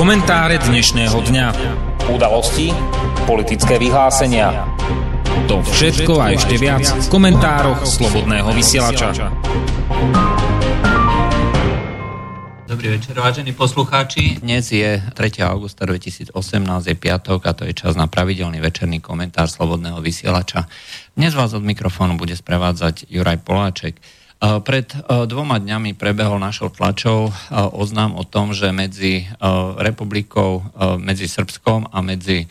Komentáre dnešného dňa. Udalosti, politické vyhlásenia. To všetko a ešte viac v komentároch Slobodného vysielača. Dobrý večer, vážení poslucháči. Dnes je 3. augusta 2018, je piatok a to je čas na pravidelný večerný komentár Slobodného vysielača. Dnes vás od mikrofónu bude sprevádzať Juraj Poláček. Pred dvoma dňami prebehol našou tlačou oznám o tom, že medzi republikou, medzi Srbskom a medzi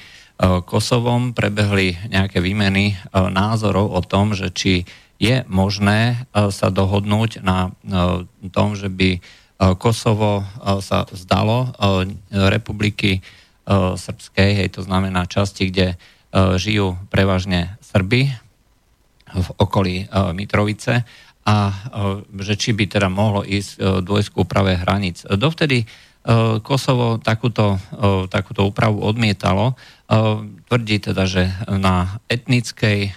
Kosovom prebehli nejaké výmeny názorov o tom, že či je možné sa dohodnúť na tom, že by Kosovo sa zdalo republiky srbskej, hej, to znamená časti, kde žijú prevažne Srby v okolí Mitrovice a e, že či by teda mohlo ísť e, dôjsť k úprave hraníc. Dovtedy e, Kosovo takúto, takúto úpravu odmietalo. Tvrdí teda, že na etnickej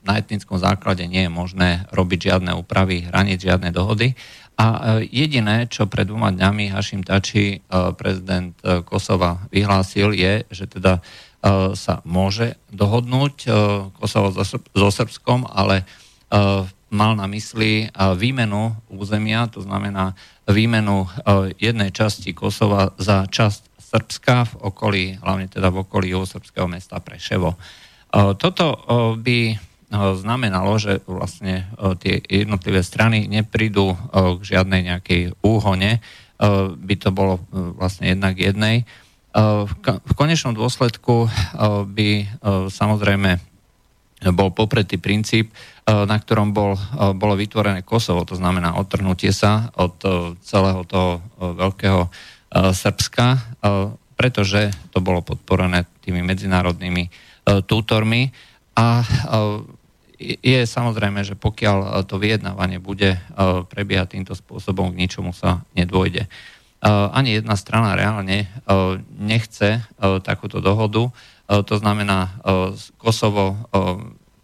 na etnickom základe nie je možné robiť žiadne úpravy hraníc, žiadne dohody. A jediné, čo pred dvoma dňami Hašim Tači, prezident Kosova, vyhlásil, je, že teda sa môže dohodnúť Kosovo so Srbskom, ale v mal na mysli výmenu územia, to znamená výmenu jednej časti Kosova za časť Srbska v okolí, hlavne teda v okolí srbského mesta Preševo. Toto by znamenalo, že vlastne tie jednotlivé strany neprídu k žiadnej nejakej úhone, by to bolo vlastne jednak jednej. V konečnom dôsledku by samozrejme bol popretý princíp, e, na ktorom bol, e, bolo vytvorené Kosovo, to znamená odtrhnutie sa od e, celého toho veľkého Srbska, pretože to bolo podporené tými medzinárodnými tútormi a je samozrejme, že pokiaľ to vyjednávanie bude prebiehať týmto spôsobom, k ničomu sa nedôjde. Ani jedna strana reálne nechce takúto dohodu, to znamená, Kosovo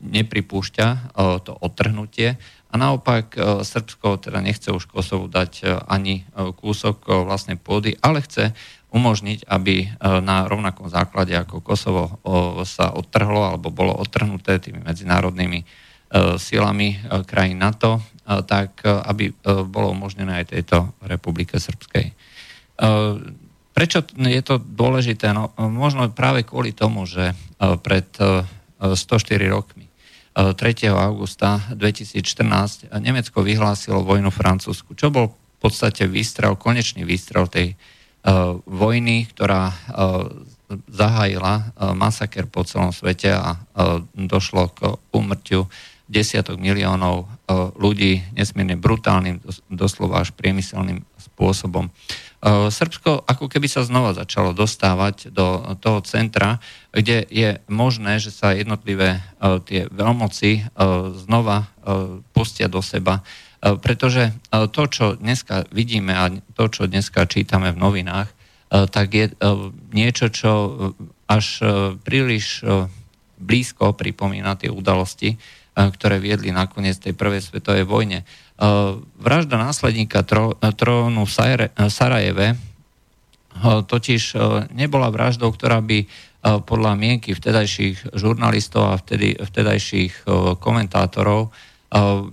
nepripúšťa to odtrhnutie a naopak Srbsko teda nechce už Kosovu dať ani kúsok vlastnej pôdy, ale chce umožniť, aby na rovnakom základe ako Kosovo sa odtrhlo alebo bolo odtrhnuté tými medzinárodnými silami krajín NATO, tak aby bolo umožnené aj tejto republike srbskej. Prečo je to dôležité? No, možno práve kvôli tomu, že e, pred 104 e, rokmi, 3. E, augusta 2014, Nemecko vyhlásilo vojnu Francúzsku, čo bol v podstate výstrel, konečný výstrel tej vojny, ktorá zahájila masaker po celom svete a došlo k úmrtiu desiatok miliónov ľudí nesmierne brutálnym, doslova až priemyselným spôsobom. Eh, Srbsko ako keby sa znova začalo dostávať do toho centra, kde je možné, že sa jednotlivé eh, tie veľmoci eh, znova pustia do seba, pretože to, čo dneska vidíme a to, čo dneska čítame v novinách, tak je niečo, čo až príliš blízko pripomína tie udalosti, ktoré viedli nakoniec tej prvej svetovej vojne. Eh, vražda následníka trónu v Sarajeve eh, totiž eh, nebola vraždou, ktorá by podľa mienky vtedajších žurnalistov a vtedy, vtedajších komentátorov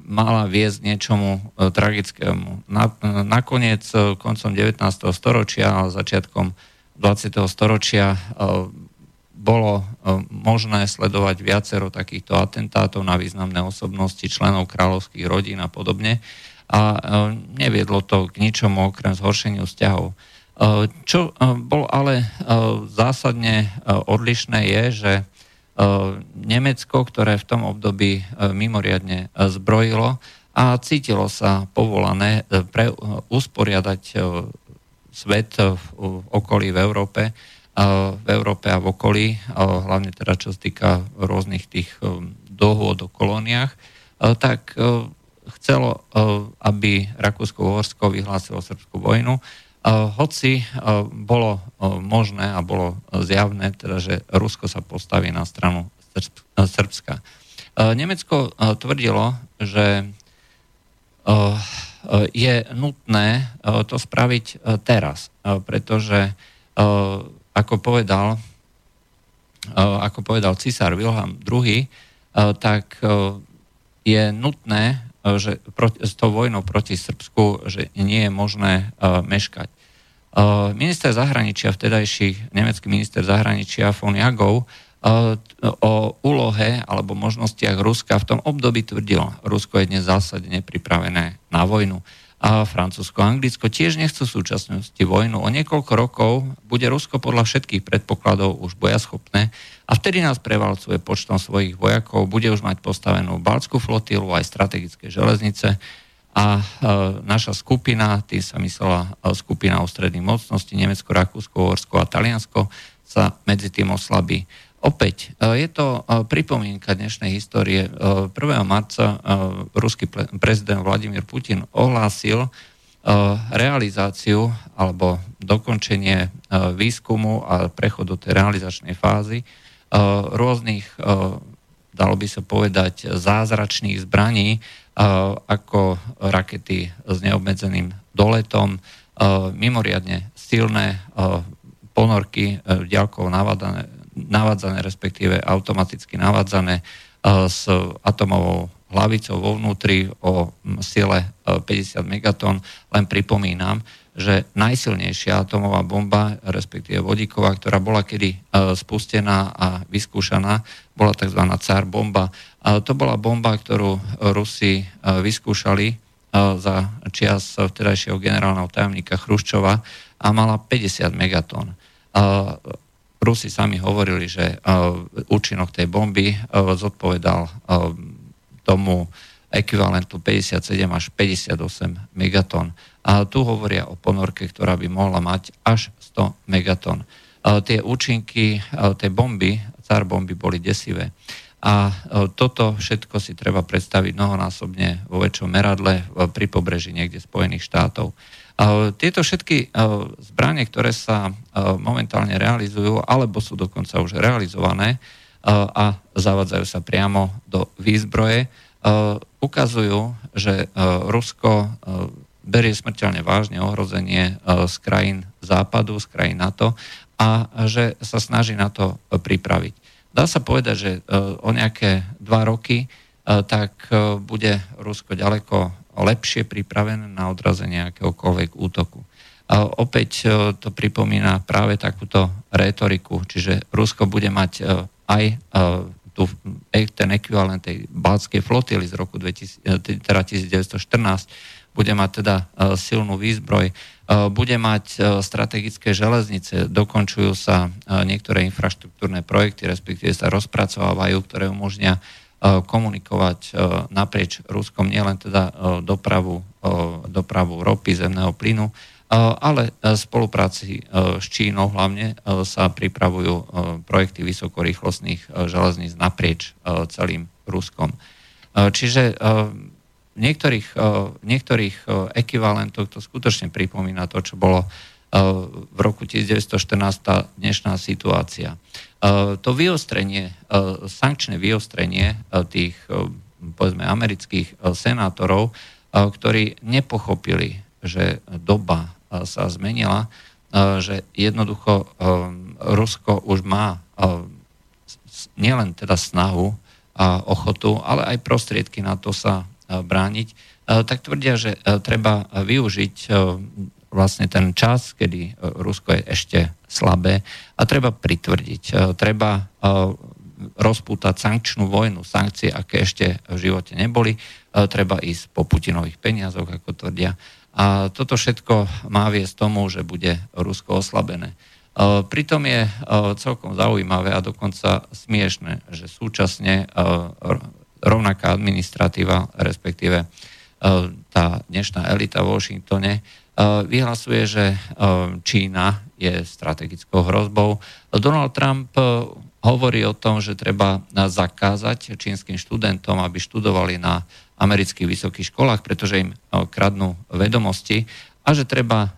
mala viesť niečomu tragickému. Nakoniec koncom 19. storočia a začiatkom 20. storočia bolo možné sledovať viacero takýchto atentátov na významné osobnosti členov kráľovských rodín a podobne a neviedlo to k ničomu okrem zhoršeniu vzťahov. Čo bol ale zásadne odlišné je, že Nemecko, ktoré v tom období mimoriadne zbrojilo a cítilo sa povolané pre usporiadať svet v okolí v Európe, v Európe a v okolí, hlavne teda čo sa týka rôznych tých dohôd o kolóniách, tak chcelo, aby Rakúsko-Uhorsko vyhlásilo srbskú vojnu, hoci bolo možné a bolo zjavné, teda, že Rusko sa postaví na stranu Srbska. Nemecko tvrdilo, že je nutné to spraviť teraz, pretože ako povedal, ako povedal cisár Wilhelm II, tak je nutné, že s tou vojnou proti Srbsku, že nie je možné meškať. Minister zahraničia, vtedajší nemecký minister zahraničia von Jagov o úlohe alebo možnostiach Ruska v tom období tvrdil, Rusko je dnes zásadne pripravené na vojnu a Francúzsko a Anglicko tiež nechcú v súčasnosti vojnu. O niekoľko rokov bude Rusko podľa všetkých predpokladov už bojaschopné a vtedy nás prevalcuje počtom svojich vojakov, bude už mať postavenú Balckú flotilu aj strategické železnice a e, naša skupina, tým sa myslela e, skupina ústredných mocností, Nemecko, Rakúsko, Horsko a Taliansko, sa medzi tým oslabí. Opäť, e, je to e, pripomienka dnešnej histórie. 1. E, marca ruský prezident Vladimír Putin ohlásil realizáciu alebo dokončenie výskumu a prechodu tej realizačnej fázy rôznych, dalo by sa povedať, zázračných zbraní, ako rakety s neobmedzeným doletom, mimoriadne silné ponorky ďalkov navádané navádzané, respektíve automaticky navádzané e, s atomovou hlavicou vo vnútri o sile 50 e, megatón. Len pripomínam, že najsilnejšia atomová bomba, respektíve vodíková, ktorá bola kedy e, spustená a vyskúšaná, bola tzv. car bomba. To bola bomba, ktorú Rusi vyskúšali za čias vtedajšieho generálneho tajomníka Chruščova a mala 50 megatón. Rusi sami hovorili, že uh, účinok tej bomby uh, zodpovedal uh, tomu ekvivalentu 57 až 58 megatón. A tu hovoria o ponorke, ktorá by mohla mať až 100 megatón. Tie účinky tej bomby, car bomby, boli desivé. A toto všetko si treba predstaviť mnohonásobne vo väčšom meradle pri pobreží niekde Spojených štátov. Tieto všetky zbranie, ktoré sa momentálne realizujú, alebo sú dokonca už realizované a zavadzajú sa priamo do výzbroje, ukazujú, že Rusko berie smrteľne vážne ohrozenie z krajín západu, z krajín NATO a že sa snaží na to pripraviť. Dá sa povedať, že o nejaké dva roky tak bude Rusko ďaleko lepšie pripravené na odrazenie akéhokoľvek útoku. A opäť e, to pripomína práve takúto rétoriku, čiže Rusko bude mať e, aj e, tu, ten ekvivalent tej balckej flotily z roku 2000, teda 1914, bude mať teda silnú výzbroj, bude mať strategické železnice, dokončujú sa niektoré infraštruktúrne projekty, respektíve sa rozpracovávajú, ktoré umožnia komunikovať e, naprieč Ruskom nielen teda e, dopravu, dopravu ropy, zemného plynu, ale v spolupráci s Čínou hlavne sa pripravujú projekty vysokorýchlostných železníc naprieč celým Ruskom. Čiže v niektorých, niektorých ekvivalentoch to skutočne pripomína to, čo bolo v roku 1914 tá dnešná situácia. E, to vyostrenie, e, sankčné vyostrenie e, tých povedzme amerických senátorov, ktorí nepochopili, že doba sa zmenila, že jednoducho Rusko už má nielen teda snahu a ochotu, ale aj prostriedky na to sa brániť, tak tvrdia, že treba využiť vlastne ten čas, kedy e, Rusko je ešte slabé a treba pritvrdiť, e, treba e, rozpútať sankčnú vojnu, sankcie, aké ešte v živote neboli, treba ísť po Putinových peniazoch, ako tvrdia. A toto všetko má viesť tomu, že bude Rusko oslabené. Pritom je celkom zaujímavé a dokonca smiešne, že súčasne rovnaká administratíva, respektíve tá dnešná elita v Washingtone vyhlasuje, že eh, Čína je strategickou hrozbou. Donald Trump eh, hovorí o tom, že treba zakázať čínskym študentom, aby študovali na amerických vysokých školách, pretože im kradnú vedomosti a že treba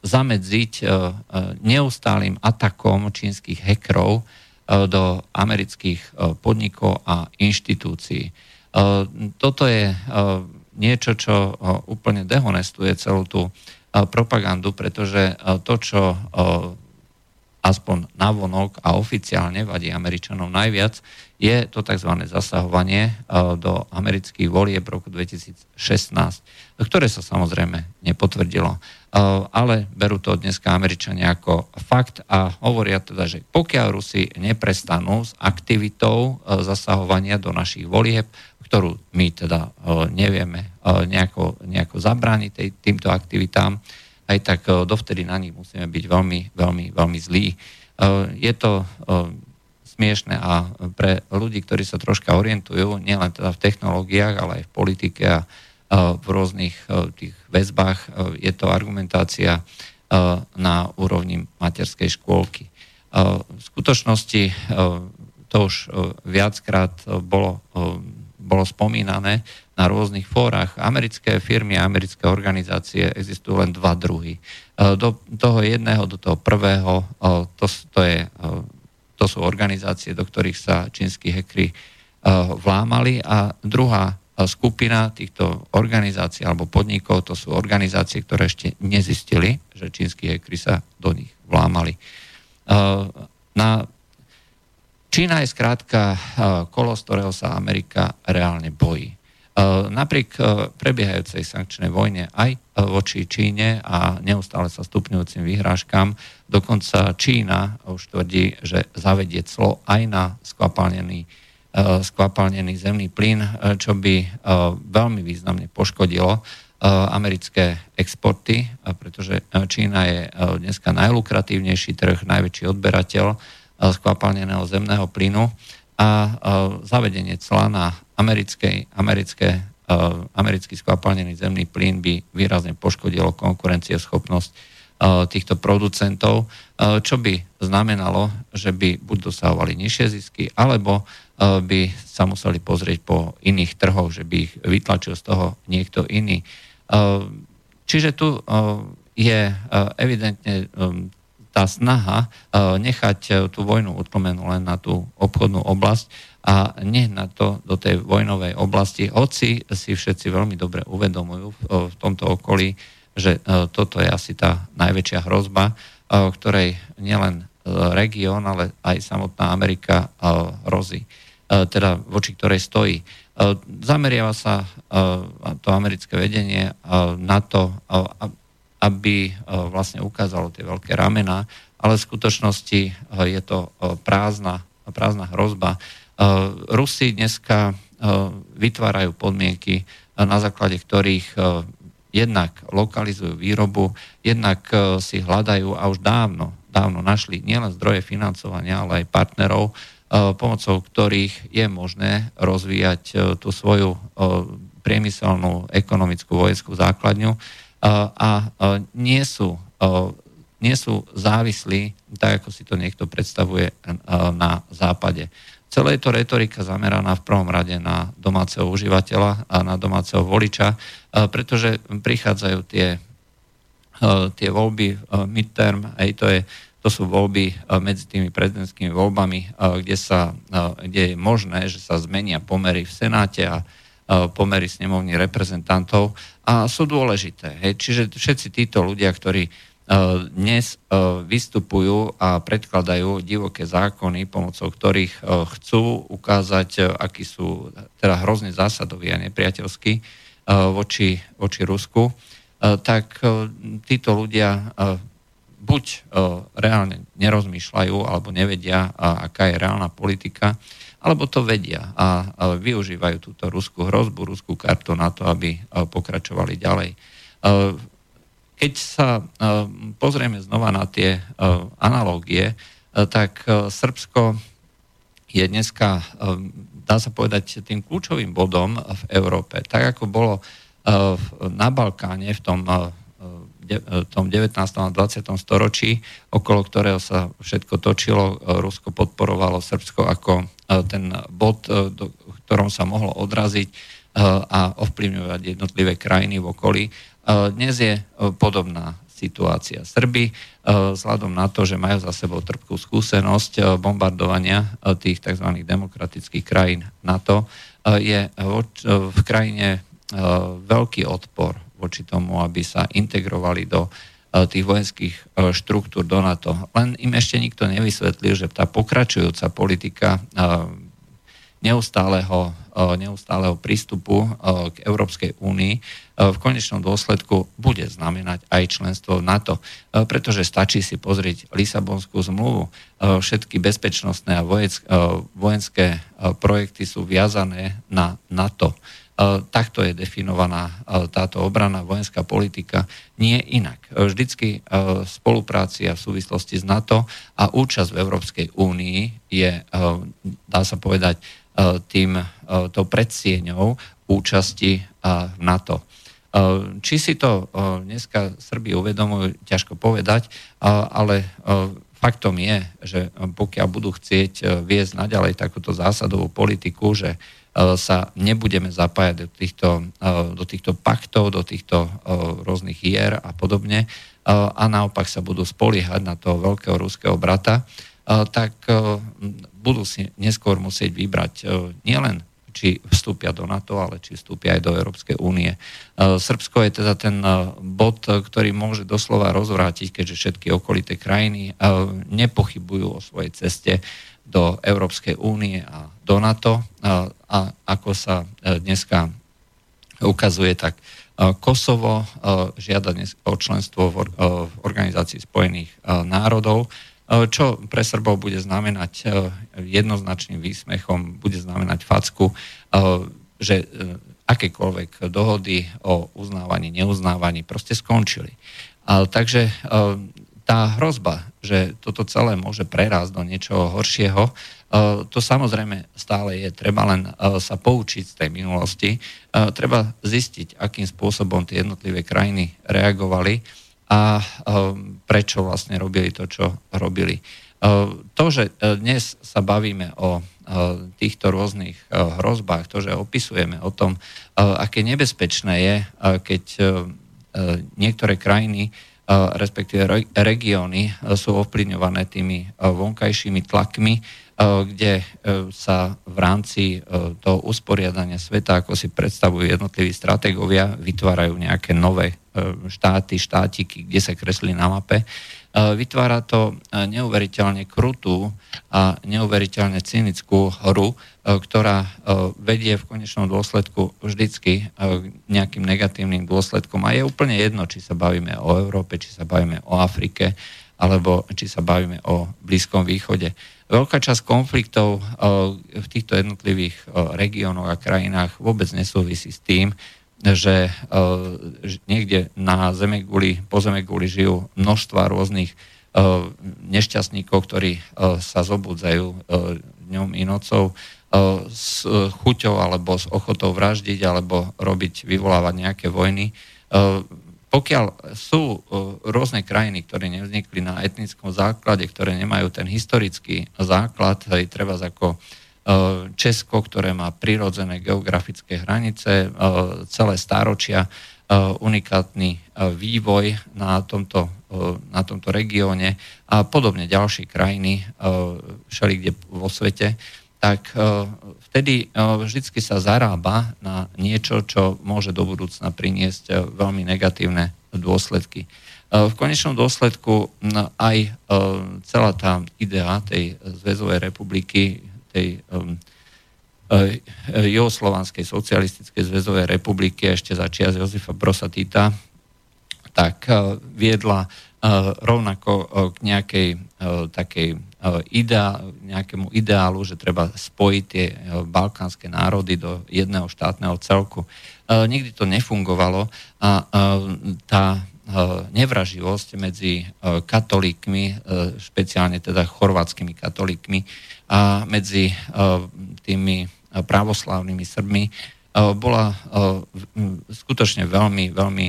zamedziť neustálým atakom čínskych hekrov do amerických podnikov a inštitúcií. Toto je niečo, čo úplne dehonestuje celú tú propagandu, pretože to, čo aspoň navonok a oficiálne vadí Američanom najviac, je to tzv. zasahovanie do amerických volieb roku 2016, ktoré sa samozrejme nepotvrdilo. Ale berú to dneska Američania ako fakt a hovoria teda, že pokiaľ Rusi neprestanú s aktivitou zasahovania do našich volieb, ktorú my teda nevieme nejako, nejako zabrániť týmto aktivitám, aj tak e, dovtedy na nich musíme byť veľmi, veľmi, veľmi zlí. E, je to e, smiešne a pre ľudí, ktorí sa troška orientujú, nielen teda v technológiách, ale aj v politike a v rôznych tých väzbách, je to argumentácia na úrovni materskej škôlky. V skutočnosti to už viackrát bolo, bolo spomínané, na rôznych fórach. Americké firmy a americké organizácie existujú len dva druhy. E, do toho jedného, do toho prvého, e, to, to, je, e, to sú organizácie, do ktorých sa čínsky hekry vlámali a druhá skupina týchto organizácií alebo podnikov, to sú organizácie, ktoré ešte nezistili, že čínsky hekry sa do nich vlámali. Na Čína je skrátka kolos, ktorého sa Amerika reálne bojí. Eh, napriek eh, prebiehajúcej sankčnej vojne aj eh, voči Číne a neustále sa stupňujúcim vyhrážkam, dokonca Čína už tvrdí, že zavedie clo aj na skvapalnený, skvapalnený zemný plyn, čo by veľmi významne poškodilo americké exporty, pretože Čína je dneska najlukratívnejší trh, najväčší odberateľ skvapalneného zemného plynu a zavedenie cla na americkej, americké, americký skvapalnený zemný plyn by výrazne poškodilo konkurencieschopnosť týchto producentov, čo by znamenalo, že by buď dosahovali nižšie zisky, alebo by sa museli pozrieť po iných trhoch, že by ich vytlačil z toho niekto iný. Čiže tu je evidentne tá snaha nechať tú vojnu utlmenú len na tú obchodnú oblasť a nie na to do tej vojnovej oblasti, hoci si všetci veľmi dobre uvedomujú v, v tomto okolí, že toto je asi tá najväčšia hrozba, ktorej nielen región, ale aj samotná Amerika hrozí, teda voči ktorej stojí. Zameriava sa to americké vedenie na to, aby vlastne ukázalo tie veľké ramena, ale v skutočnosti je to prázdna, prázdna hrozba. Rusi dneska vytvárajú podmienky, na základe ktorých jednak lokalizujú výrobu, jednak si hľadajú a už dávno, dávno našli nielen zdroje financovania, ale aj partnerov, pomocou ktorých je možné rozvíjať tú svoju priemyselnú, ekonomickú, vojenskú základňu a nie sú, nie sú závislí, tak ako si to niekto predstavuje na západe. Celé je to retorika zameraná v prvom rade na domáceho užívateľa a na domáceho voliča, pretože prichádzajú tie, tie voľby midterm, aj to, je, to sú voľby medzi tými prezidentskými voľbami, kde, sa, kde je možné, že sa zmenia pomery v Senáte a pomery snemovní reprezentantov a sú dôležité. Hej. Čiže všetci títo ľudia, ktorí dnes vystupujú a predkladajú divoké zákony, pomocou ktorých chcú ukázať, akí sú teda hrozne zásadoví a nepriateľskí voči, voči Rusku, tak títo ľudia buď reálne nerozmýšľajú alebo nevedia, aká je reálna politika, alebo to vedia a využívajú túto ruskú hrozbu, ruskú kartu na to, aby pokračovali ďalej. Keď sa pozrieme znova na tie analógie, tak Srbsko je dneska, dá sa povedať, tým kľúčovým bodom v Európe. Tak ako bolo na Balkáne v tom tom 19. a 20. storočí, okolo ktorého sa všetko točilo. Rusko podporovalo Srbsko ako ten bod, v ktorom sa mohlo odraziť a ovplyvňovať jednotlivé krajiny v okolí. Dnes je podobná situácia. Srby, vzhľadom na to, že majú za sebou trpkú skúsenosť bombardovania tých tzv. demokratických krajín NATO, je v krajine veľký odpor voči tomu, aby sa integrovali do tých vojenských štruktúr do NATO. Len im ešte nikto nevysvetlil, že tá pokračujúca politika neustáleho, neustáleho prístupu k Európskej únii v konečnom dôsledku bude znamenať aj členstvo v NATO, pretože stačí si pozrieť Lisabonskú zmluvu. Všetky bezpečnostné a vojenské projekty sú viazané na NATO. E, takto je definovaná e, táto obrana, vojenská politika, nie inak. E, vždycky spolupráci v súvislosti s NATO a účasť v Európskej únii je, dá sa povedať, tým, tou predsieňou účasti v NATO. Či si to dneska Srbi uvedomujú, ťažko povedať, ale faktom je, že pokiaľ budú chcieť viesť naďalej takúto zásadovú politiku, že sa nebudeme zapájať do týchto, e, do týchto paktov, do týchto e, rôznych hier a podobne a naopak sa budú spoliehať na toho veľkého ruského brata, tak budú si neskôr musieť vybrať nielen či vstúpia do NATO, ale či vstúpia aj do Európskej únie. Srbsko je teda ten bod, ktorý môže doslova rozvrátiť, keďže všetky okolité krajiny nepochybujú o svojej ceste do Európskej únie a do NATO. A, a ako sa e, dneska ukazuje, tak e, Kosovo e, žiada dnes o členstvo v Organizácii spojených národov, čo pre Srbov bude znamenať jednoznačným výsmechom, bude znamenať facku, že akékoľvek dohody o uznávaní, neuznávaní proste skončili. Takže tá hrozba, že toto celé môže prerásť do niečoho horšieho, e, to samozrejme stále je. Treba len e, sa poučiť z tej minulosti. E, treba zistiť, akým spôsobom tie jednotlivé krajiny reagovali a prečo vlastne robili to, čo robili. To, že dnes sa bavíme o týchto rôznych hrozbách, to, že opisujeme o tom, aké nebezpečné je, keď niektoré krajiny respektíve regióny sú ovplyvňované tými vonkajšími tlakmi, kde sa v rámci toho usporiadania sveta, ako si predstavujú jednotliví stratégovia, vytvárajú nejaké nové štáty, štátiky, kde sa kreslí na mape Vytvára to neuveriteľne krutú a neuveriteľne cynickú hru, ktorá vedie v konečnom dôsledku vždycky nejakým negatívnym dôsledkom. A je úplne jedno, či sa bavíme o Európe, či sa bavíme o Afrike, alebo či sa bavíme o Blízkom východe. Veľká časť konfliktov v týchto jednotlivých regiónoch a krajinách vôbec nesúvisí s tým, že uh, niekde na Zemeguli, po Zemeguli žijú množstva rôznych uh, nešťastníkov, ktorí uh, sa zobudzajú uh, dňom i nocou uh, s uh, chuťou alebo s ochotou vraždiť alebo robiť, vyvolávať nejaké vojny. Uh, pokiaľ sú rôzne krajiny, ktoré nevznikli na etnickom základe, ktoré nemajú ten historický základ, treba ako Eh, Česko, ktoré má prirodzené geografické hranice, eh, celé stáročia, eh, unikátny vývoj na tomto, na tomto regióne a podobne ďalšie krajiny všeli kde vo svete, tak vtedy vždy sa zarába na niečo, čo môže do budúcna priniesť veľmi negatívne dôsledky. V konečnom dôsledku aj celá tá idea tej Zväzovej republiky tej um, uh, Juhoslovanskej socialistickej zväzovej republiky ešte za čias Jozefa Brosa Tita, tak uh, viedla uh, rovnako uh, k nejakej takej ideá, nejakému ideálu, že treba spojiť tie balkánske národy do jedného štátneho celku. Nikdy to nefungovalo a tá nevraživosť medzi katolíkmi, špeciálne teda chorvátskymi katolíkmi, a medzi e, tými pravoslávnymi Srbmi e, bola e, skutočne veľmi, veľmi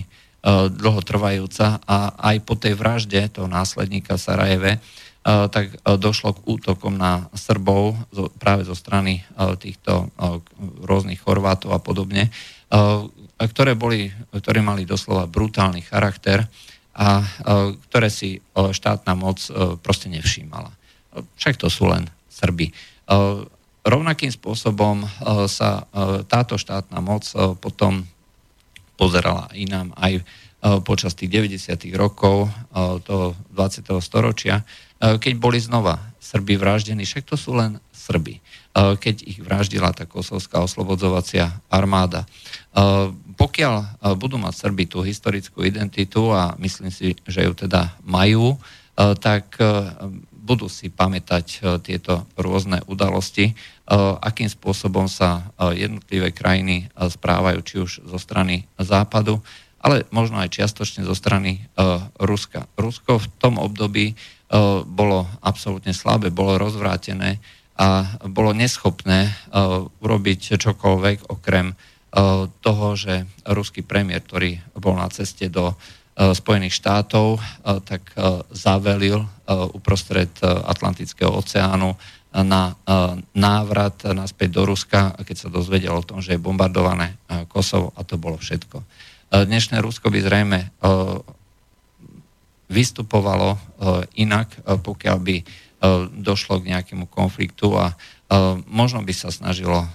dlhotrvajúca a aj po tej vražde toho následníka Sarajeve tak došlo k útokom na Srbov práve zo strany týchto rôznych Chorvátov a podobne, ktoré, boli, ktoré mali doslova brutálny charakter a ktoré si štátna moc proste nevšímala. Však to sú len Srby. E, rovnakým spôsobom e, sa e, táto štátna moc potom pozerala inám aj počas tých 90. rokov toho 20. storočia, keď boli znova Srby vraždení, však to sú len Srby, keď ich vraždila tá kosovská oslobodzovacia armáda. Pokiaľ budú mať Srby tú historickú identitu a myslím si, že ju teda majú, tak budú si pamätať tieto rôzne udalosti, akým spôsobom sa jednotlivé krajiny správajú, či už zo strany západu, ale možno aj čiastočne zo strany Ruska. Rusko v tom období bolo absolútne slabé, bolo rozvrátené a bolo neschopné urobiť čokoľvek okrem toho, že ruský premiér, ktorý bol na ceste do Spojených štátov, tak zavelil uprostred Atlantického oceánu na návrat naspäť do Ruska, keď sa dozvedel o tom, že je bombardované Kosovo a to bolo všetko. Dnešné Rusko by zrejme vystupovalo inak, pokiaľ by došlo k nejakému konfliktu a možno by sa snažilo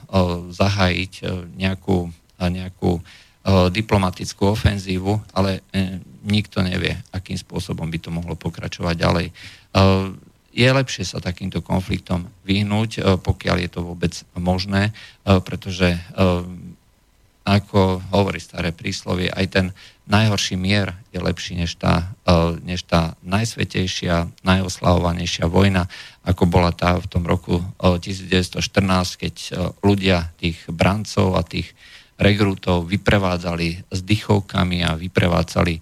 zahájiť nejakú, nejakú diplomatickú ofenzívu, ale e, nikto nevie, akým spôsobom by to mohlo pokračovať ďalej. Je lepšie sa takýmto konfliktom vyhnúť, pokiaľ je to vôbec možné, pretože ako hovorí staré príslovie, aj ten najhorší mier je lepší než tá, e, než tá najsvetejšia, najoslavovanejšia vojna, ako bola tá v tom roku 1914, e, keď e, ľudia tých brancov a tých regrútov vyprevádzali s dychovkami a vyprevádzali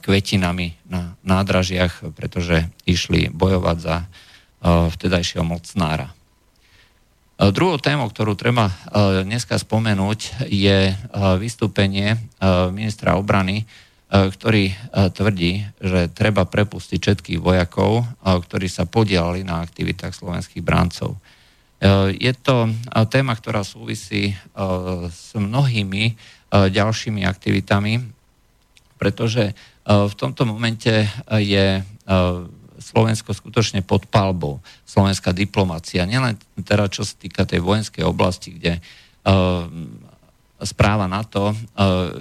kvetinami na nádražiach, pretože išli bojovať za vtedajšieho mocnára. E, druhou témou, ktorú treba e, dneska spomenúť, je e, vystúpenie ministra obrany, ktorý tvrdí, že treba prepustiť všetkých vojakov, ktorí sa podielali na aktivitách slovenských bráncov. Je to téma, ktorá súvisí s mnohými ďalšími aktivitami, pretože v tomto momente je Slovensko skutočne pod palbou, slovenská diplomácia. Nielen teda, čo sa týka tej vojenskej oblasti, kde uh, správa NATO uh,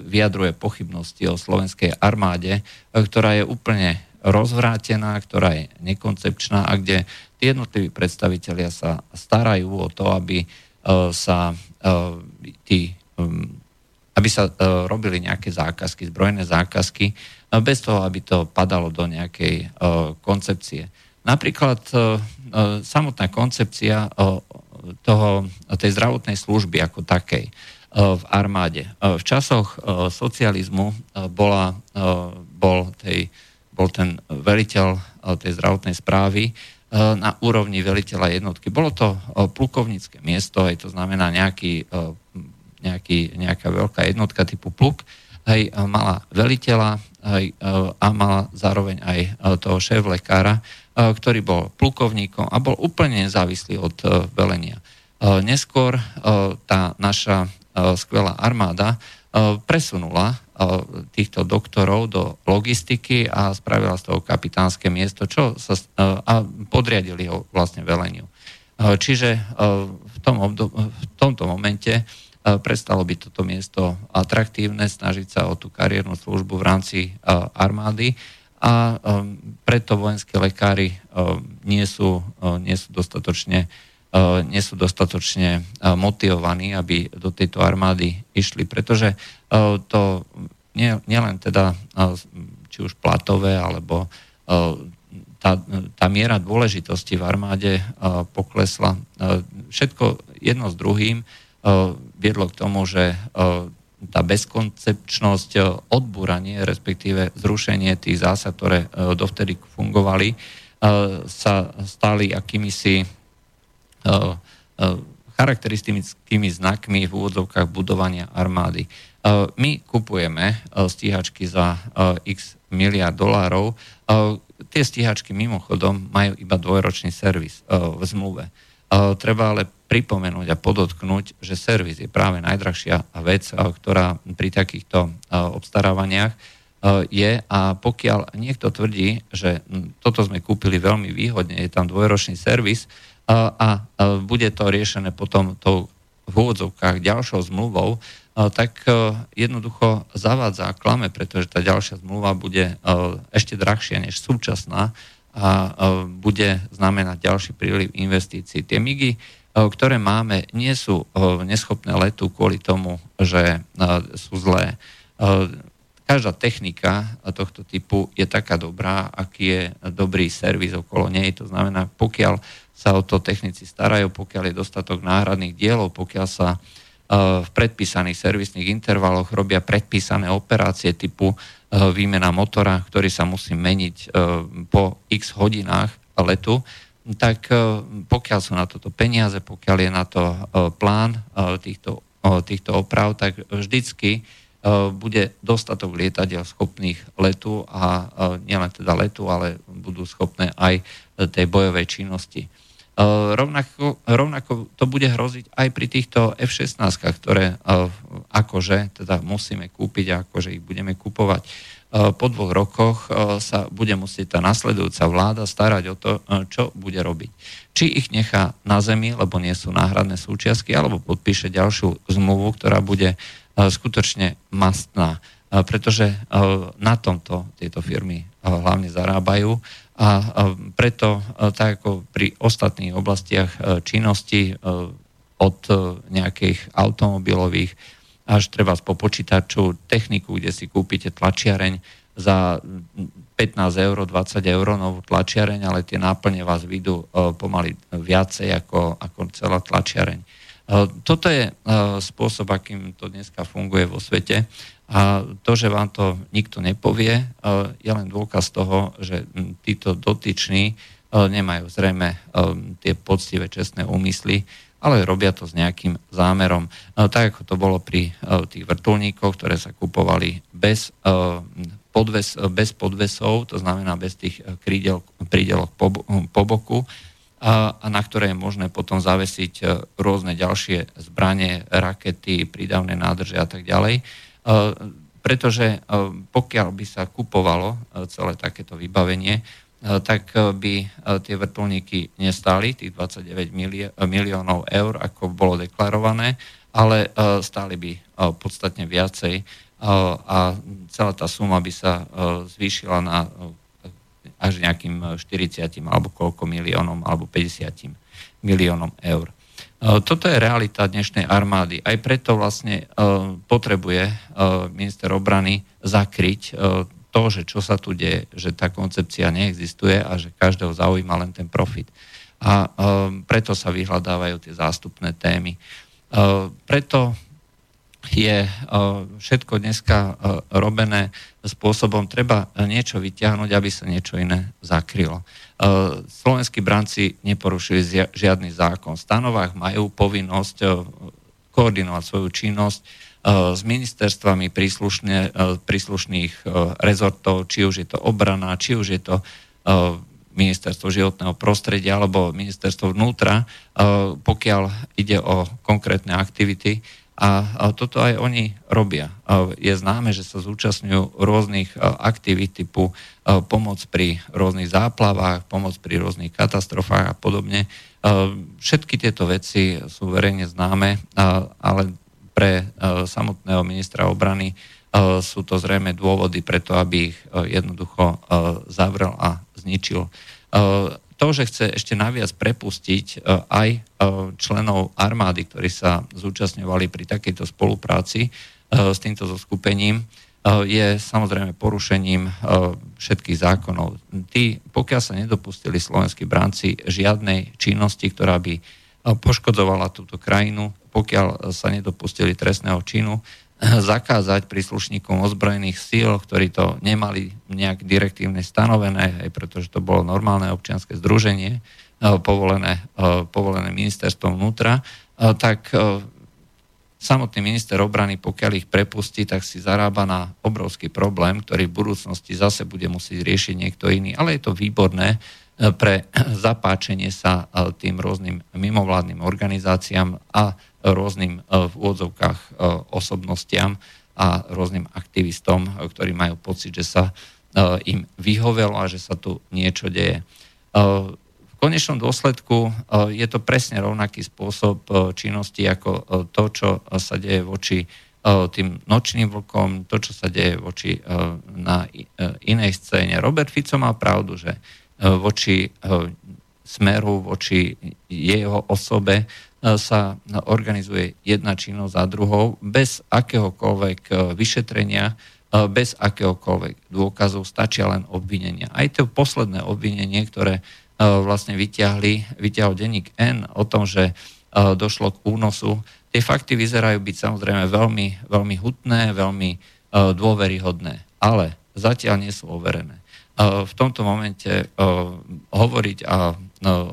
vyjadruje pochybnosti o slovenskej armáde, uh, ktorá je úplne rozvrátená, ktorá je nekoncepčná a kde tí jednotliví predstavitelia sa starajú o to, aby uh, sa uh, tí um, aby sa uh, robili nejaké zákazky, zbrojné zákazky, bez toho, aby to padalo do nejakej koncepcie. Napríklad samotná koncepcia toho, tej zdravotnej služby ako takej v armáde. V časoch socializmu bola, bol, tej, bol ten veliteľ tej zdravotnej správy na úrovni veliteľa jednotky. Bolo to plukovnícke miesto, aj to znamená nejaký, nejaký, nejaká veľká jednotka typu pluk, hej, mala veliteľa a mala zároveň aj toho šéf lekára, ktorý bol plukovníkom a bol úplne nezávislý od e, velenia. Neskôr e, tá naša e, skvelá armáda presunula týchto doktorov do logistiky a spravila z toho kapitánske miesto, čo sa, a podriadili ho vlastne veleniu. Čiže v, tom obdob, v tomto momente prestalo by toto miesto atraktívne, snažiť sa o tú kariérnu službu v rámci armády. A preto vojenské lekári nie sú, nie sú dostatočne nie sú dostatočne motivovaní, aby do tejto armády išli, pretože to nielen nie teda či už platové, alebo tá, tá miera dôležitosti v armáde poklesla. Všetko jedno s druhým viedlo k tomu, že tá bezkoncepčnosť, odbúranie, respektíve zrušenie tých zásad, ktoré dovtedy fungovali, sa stali akýmisi charakteristickými znakmi v úvodzovkách budovania armády. My kupujeme stíhačky za x miliard dolárov. Tie stíhačky mimochodom majú iba dvojročný servis v zmluve. Treba ale pripomenúť a podotknúť, že servis je práve najdrahšia vec, ktorá pri takýchto obstarávaniach je. A pokiaľ niekto tvrdí, že toto sme kúpili veľmi výhodne, je tam dvojročný servis a bude to riešené potom tou v úvodzovkách ďalšou zmluvou, tak jednoducho zavádza a klame, pretože tá ďalšia zmluva bude ešte drahšia než súčasná a bude znamenať ďalší príliv investícií. Tie MIGy, ktoré máme, nie sú neschopné letu kvôli tomu, že sú zlé každá technika tohto typu je taká dobrá, aký je dobrý servis okolo nej. To znamená, pokiaľ sa o to technici starajú, pokiaľ je dostatok náhradných dielov, pokiaľ sa e, v predpísaných servisných intervaloch robia predpísané operácie typu e, výmena motora, ktorý sa musí meniť e, po x hodinách letu, tak pokiaľ sú na toto peniaze, pokiaľ je na to plán týchto, týchto oprav, tak vždycky E, bude dostatok lietadiel schopných letu a e, nielen teda letu, ale budú schopné aj tej bojovej činnosti. E, rovnako, rovnako to bude hroziť aj pri týchto F-16, ktoré akože teda musíme kúpiť a akože ich budeme kupovať. Po dvoch rokoch sa bude musieť tá nasledujúca vláda starať o to, čo bude robiť. Či ich nechá na zemi, lebo nie sú náhradné súčiastky, alebo podpíše ďalšiu zmluvu, ktorá bude skutočne mastná, pretože na tomto tieto firmy hlavne zarábajú a preto, tak ako pri ostatných oblastiach činnosti od nejakých automobilových až treba po počítaču, techniku, kde si kúpite tlačiareň za 15 eur, 20 eur novú tlačiareň, ale tie náplne vás vidú pomaly viacej ako, ako celá tlačiareň. Toto je spôsob, akým to dneska funguje vo svete. A to, že vám to nikto nepovie, je len dôkaz toho, že títo dotyční nemajú zrejme tie poctivé čestné úmysly, ale robia to s nejakým zámerom. Tak ako to bolo pri tých vrtulníkoch, ktoré sa kupovali bez, podves, bez podvesov, to znamená bez tých krídel, prídelok po, po boku, a, a na ktoré je možné potom zavesiť rôzne ďalšie zbranie, rakety, prídavné nádrže a tak ďalej. E, pretože e, pokiaľ by sa kupovalo celé takéto vybavenie, tak by tie vrtulníky nestáli tých 29 miliónov eur, ako bolo deklarované, ale stáli by podstatne viacej a celá tá suma by sa zvýšila na až nejakým 40 e, alebo koľko miliónom alebo 50 miliónom eur. E, toto je realita dnešnej armády. Aj preto vlastne e, potrebuje minister obrany zakryť to, že čo sa tu deje, že tá koncepcia neexistuje a že každého zaujíma len ten profit. A preto sa vyhľadávajú tie zástupné témy. Preto je eh, všetko dneska eh, robené spôsobom, treba niečo vyťahnuť, aby sa niečo iné zakrylo. Slovenskí branci neporušili žiadny zákon. V stanovách majú povinnosť koordinovať svoju činnosť s ministerstvami príslušne, príslušných rezortov, či už je to obrana, či už je to ministerstvo životného prostredia alebo ministerstvo vnútra, pokiaľ ide o konkrétne aktivity, a toto aj oni robia. Je známe, že sa zúčastňujú rôznych aktivít typu pomoc pri rôznych záplavách, pomoc pri rôznych katastrofách a podobne. Všetky tieto veci sú verejne známe, ale pre samotného ministra obrany sú to zrejme dôvody preto, aby ich jednoducho zavrel a zničil to, že chce ešte naviac prepustiť e, aj e, členov armády, ktorí sa zúčastňovali pri takejto spolupráci e, s týmto zoskupením, je samozrejme porušením všetkých zákonov. Tí, pokiaľ sa nedopustili slovenskí bránci žiadnej činnosti, ktorá by poškodovala túto krajinu, pokiaľ sa nedopustili trestného činu, zakázať príslušníkom ozbrojených síl, ktorí to nemali nejak direktívne stanovené, aj pretože to bolo normálne občianske združenie, eh, povolené, eh, povolené ministerstvom vnútra, eh, tak samotný minister obrany, pokiaľ ich prepustí, tak si zarába na obrovský problém, ktorý v budúcnosti zase bude musieť riešiť niekto iný. Ale je to výborné pre zapáčenie sa tým rôznym mimovládnym organizáciám a rôznym e, v úvodzovkách e, osobnostiam a rôznym aktivistom, e, ktorí majú pocit, že sa im vyhovelo a že sa tu niečo deje. V konečnom dôsledku je to presne rovnaký spôsob činnosti ako to, čo sa deje voči tým nočným vlkom, to, čo sa deje voči na inej scéne. Robert Fico má pravdu, že voči smeru, voči jeho osobe sa organizuje jedna činnosť za druhou bez akéhokoľvek vyšetrenia, bez akéhokoľvek dôkazov, stačia len obvinenia. Aj to posledné obvinenie, ktoré vlastne vyťahli, vyťahol denník N o tom, že došlo k únosu, tie fakty vyzerajú byť samozrejme veľmi, veľmi hutné, veľmi dôveryhodné, ale zatiaľ nie sú overené. V tomto momente hovoriť a,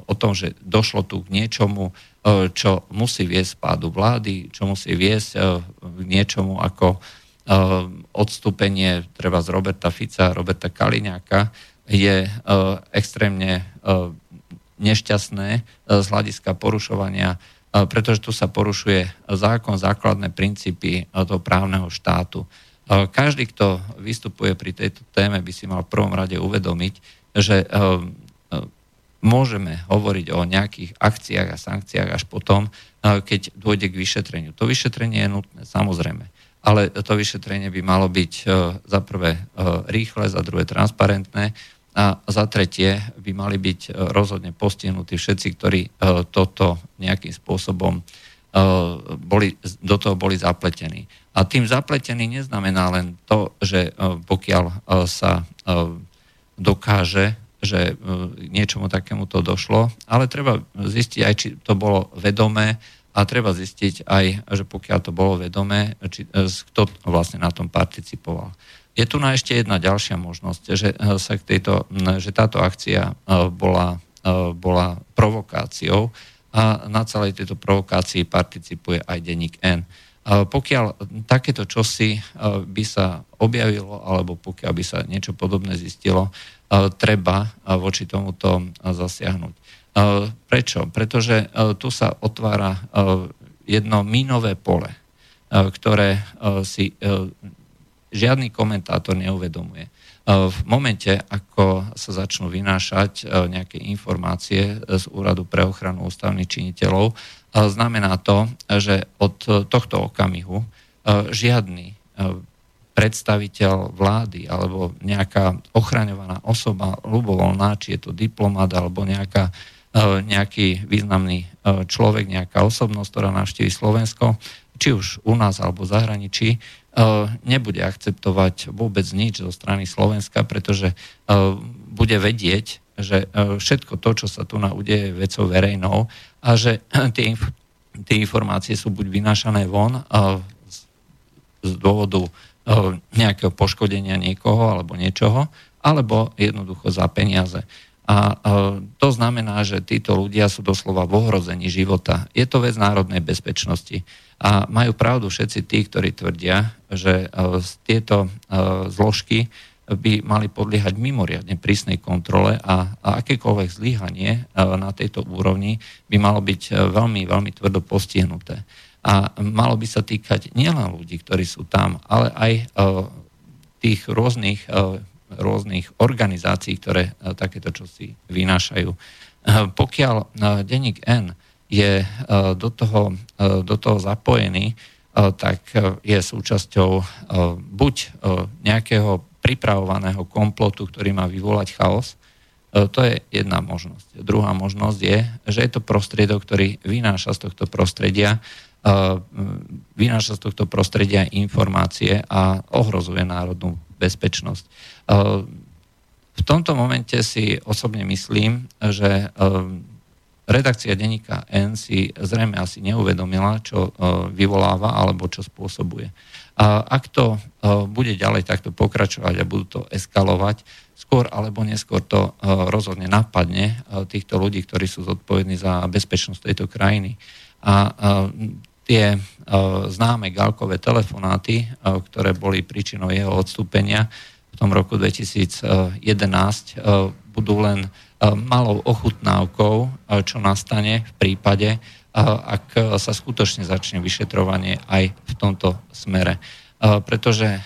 o tom, že došlo tu k niečomu, čo musí viesť pádu vlády, čo musí viesť k niečomu ako odstúpenie treba z Roberta Fica, Roberta Kaliňáka je extrémne nešťastné z hľadiska porušovania, pretože tu sa porušuje zákon, základné princípy toho právneho štátu. Každý, kto vystupuje pri tejto téme, by si mal v prvom rade uvedomiť, že môžeme hovoriť o nejakých akciách a sankciách až potom, keď dôjde k vyšetreniu. To vyšetrenie je nutné, samozrejme ale to vyšetrenie by malo byť za prvé rýchle, za druhé transparentné a za tretie by mali byť rozhodne postihnutí všetci, ktorí toto nejakým spôsobom boli, do toho boli zapletení. A tým zapletený neznamená len to, že pokiaľ sa dokáže, že niečomu takému to došlo, ale treba zistiť aj, či to bolo vedomé, a treba zistiť aj, že pokiaľ to bolo vedomé, či, e, kto vlastne na tom participoval. Je tu na ešte jedna ďalšia možnosť, že, e, sa k tejto, že táto akcia e, bola, bola provokáciou a na celej tejto provokácii participuje aj denník N. Pokiaľ takéto čosi by sa objavilo, alebo pokiaľ by sa niečo podobné zistilo, treba voči tomuto zasiahnuť. Prečo? Pretože tu sa otvára jedno mínové pole, ktoré si žiadny komentátor neuvedomuje. V momente, ako sa začnú vynášať nejaké informácie z Úradu pre ochranu ústavných činiteľov, znamená to, že od tohto okamihu žiadny predstaviteľ vlády alebo nejaká ochraňovaná osoba ľubovoľná, či je to diplomat alebo nejaká E, nejaký významný e, človek, nejaká osobnosť, ktorá navštíví Slovensko, či už u nás alebo v zahraničí, e, nebude akceptovať vôbec nič zo strany Slovenska, pretože bude vedieť, že všetko to, čo sa tu na udeje, je vecou verejnou a že tie, tie informácie sú buď vynášané von z dôvodu nejakého poškodenia niekoho alebo niečoho, alebo jednoducho za peniaze. A to znamená, že títo ľudia sú doslova v ohrození života. Je to vec národnej bezpečnosti. A majú pravdu všetci tí, ktorí tvrdia, že tieto zložky by mali podliehať mimoriadne prísnej kontrole a, a akékoľvek zlyhanie na tejto úrovni by malo byť veľmi, veľmi tvrdo postihnuté. A malo by sa týkať nielen ľudí, ktorí sú tam, ale aj tých rôznych rôznych organizácií, ktoré e, takéto čosi vynášajú. E, pokiaľ e, denník N je do toho, do toho zapojený, tak je súčasťou buď nejakého pripravovaného komplotu, ktorý má vyvolať chaos, to je jedna možnosť. Druhá možnosť je, že je to prostriedok, ktorý vynáša z tohto prostredia vynáša z tohto prostredia informácie a ohrozuje národnú bezpečnosť. V tomto momente si osobne myslím, že redakcia denníka N si zrejme asi neuvedomila, čo vyvoláva alebo čo spôsobuje. A ak to bude ďalej takto pokračovať a budú to eskalovať, skôr alebo neskôr to rozhodne napadne týchto ľudí, ktorí sú zodpovední za bezpečnosť tejto krajiny. A tie známe galkové telefonáty, ktoré boli príčinou jeho odstúpenia, v tom roku 2011 e, budú len e, malou ochutnávkou, e, čo nastane v prípade, ak sa skutočne začne vyšetrovanie aj v tomto smere. pretože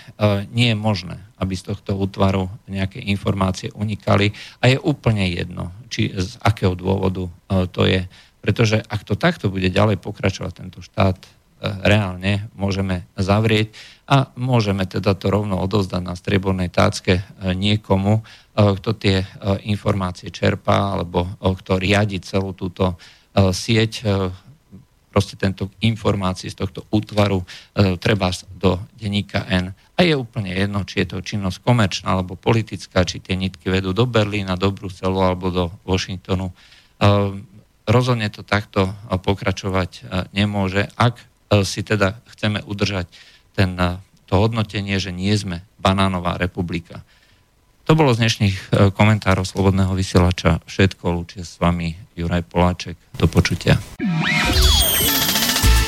nie je možné, aby z tohto útvaru nejaké informácie unikali a je úplne jedno, či z akého dôvodu to je. Pretože ak to takto bude ďalej pokračovať tento štát, reálne môžeme zavrieť a môžeme teda to rovno odovzdať na striebornej tácke niekomu, kto tie informácie čerpá alebo kto riadi celú túto sieť proste tento informácií z tohto útvaru treba do denníka N. A je úplne jedno, či je to činnosť komerčná alebo politická, či tie nitky vedú do Berlína, do Bruselu alebo do Washingtonu. Rozhodne to takto pokračovať e, nemôže, ak e, si teda chceme udržať ten, to hodnotenie, že nie sme banánová republika. To bolo z dnešných komentárov Slobodného vysielača všetko. Lúčia s vami Juraj Poláček. Do počutia.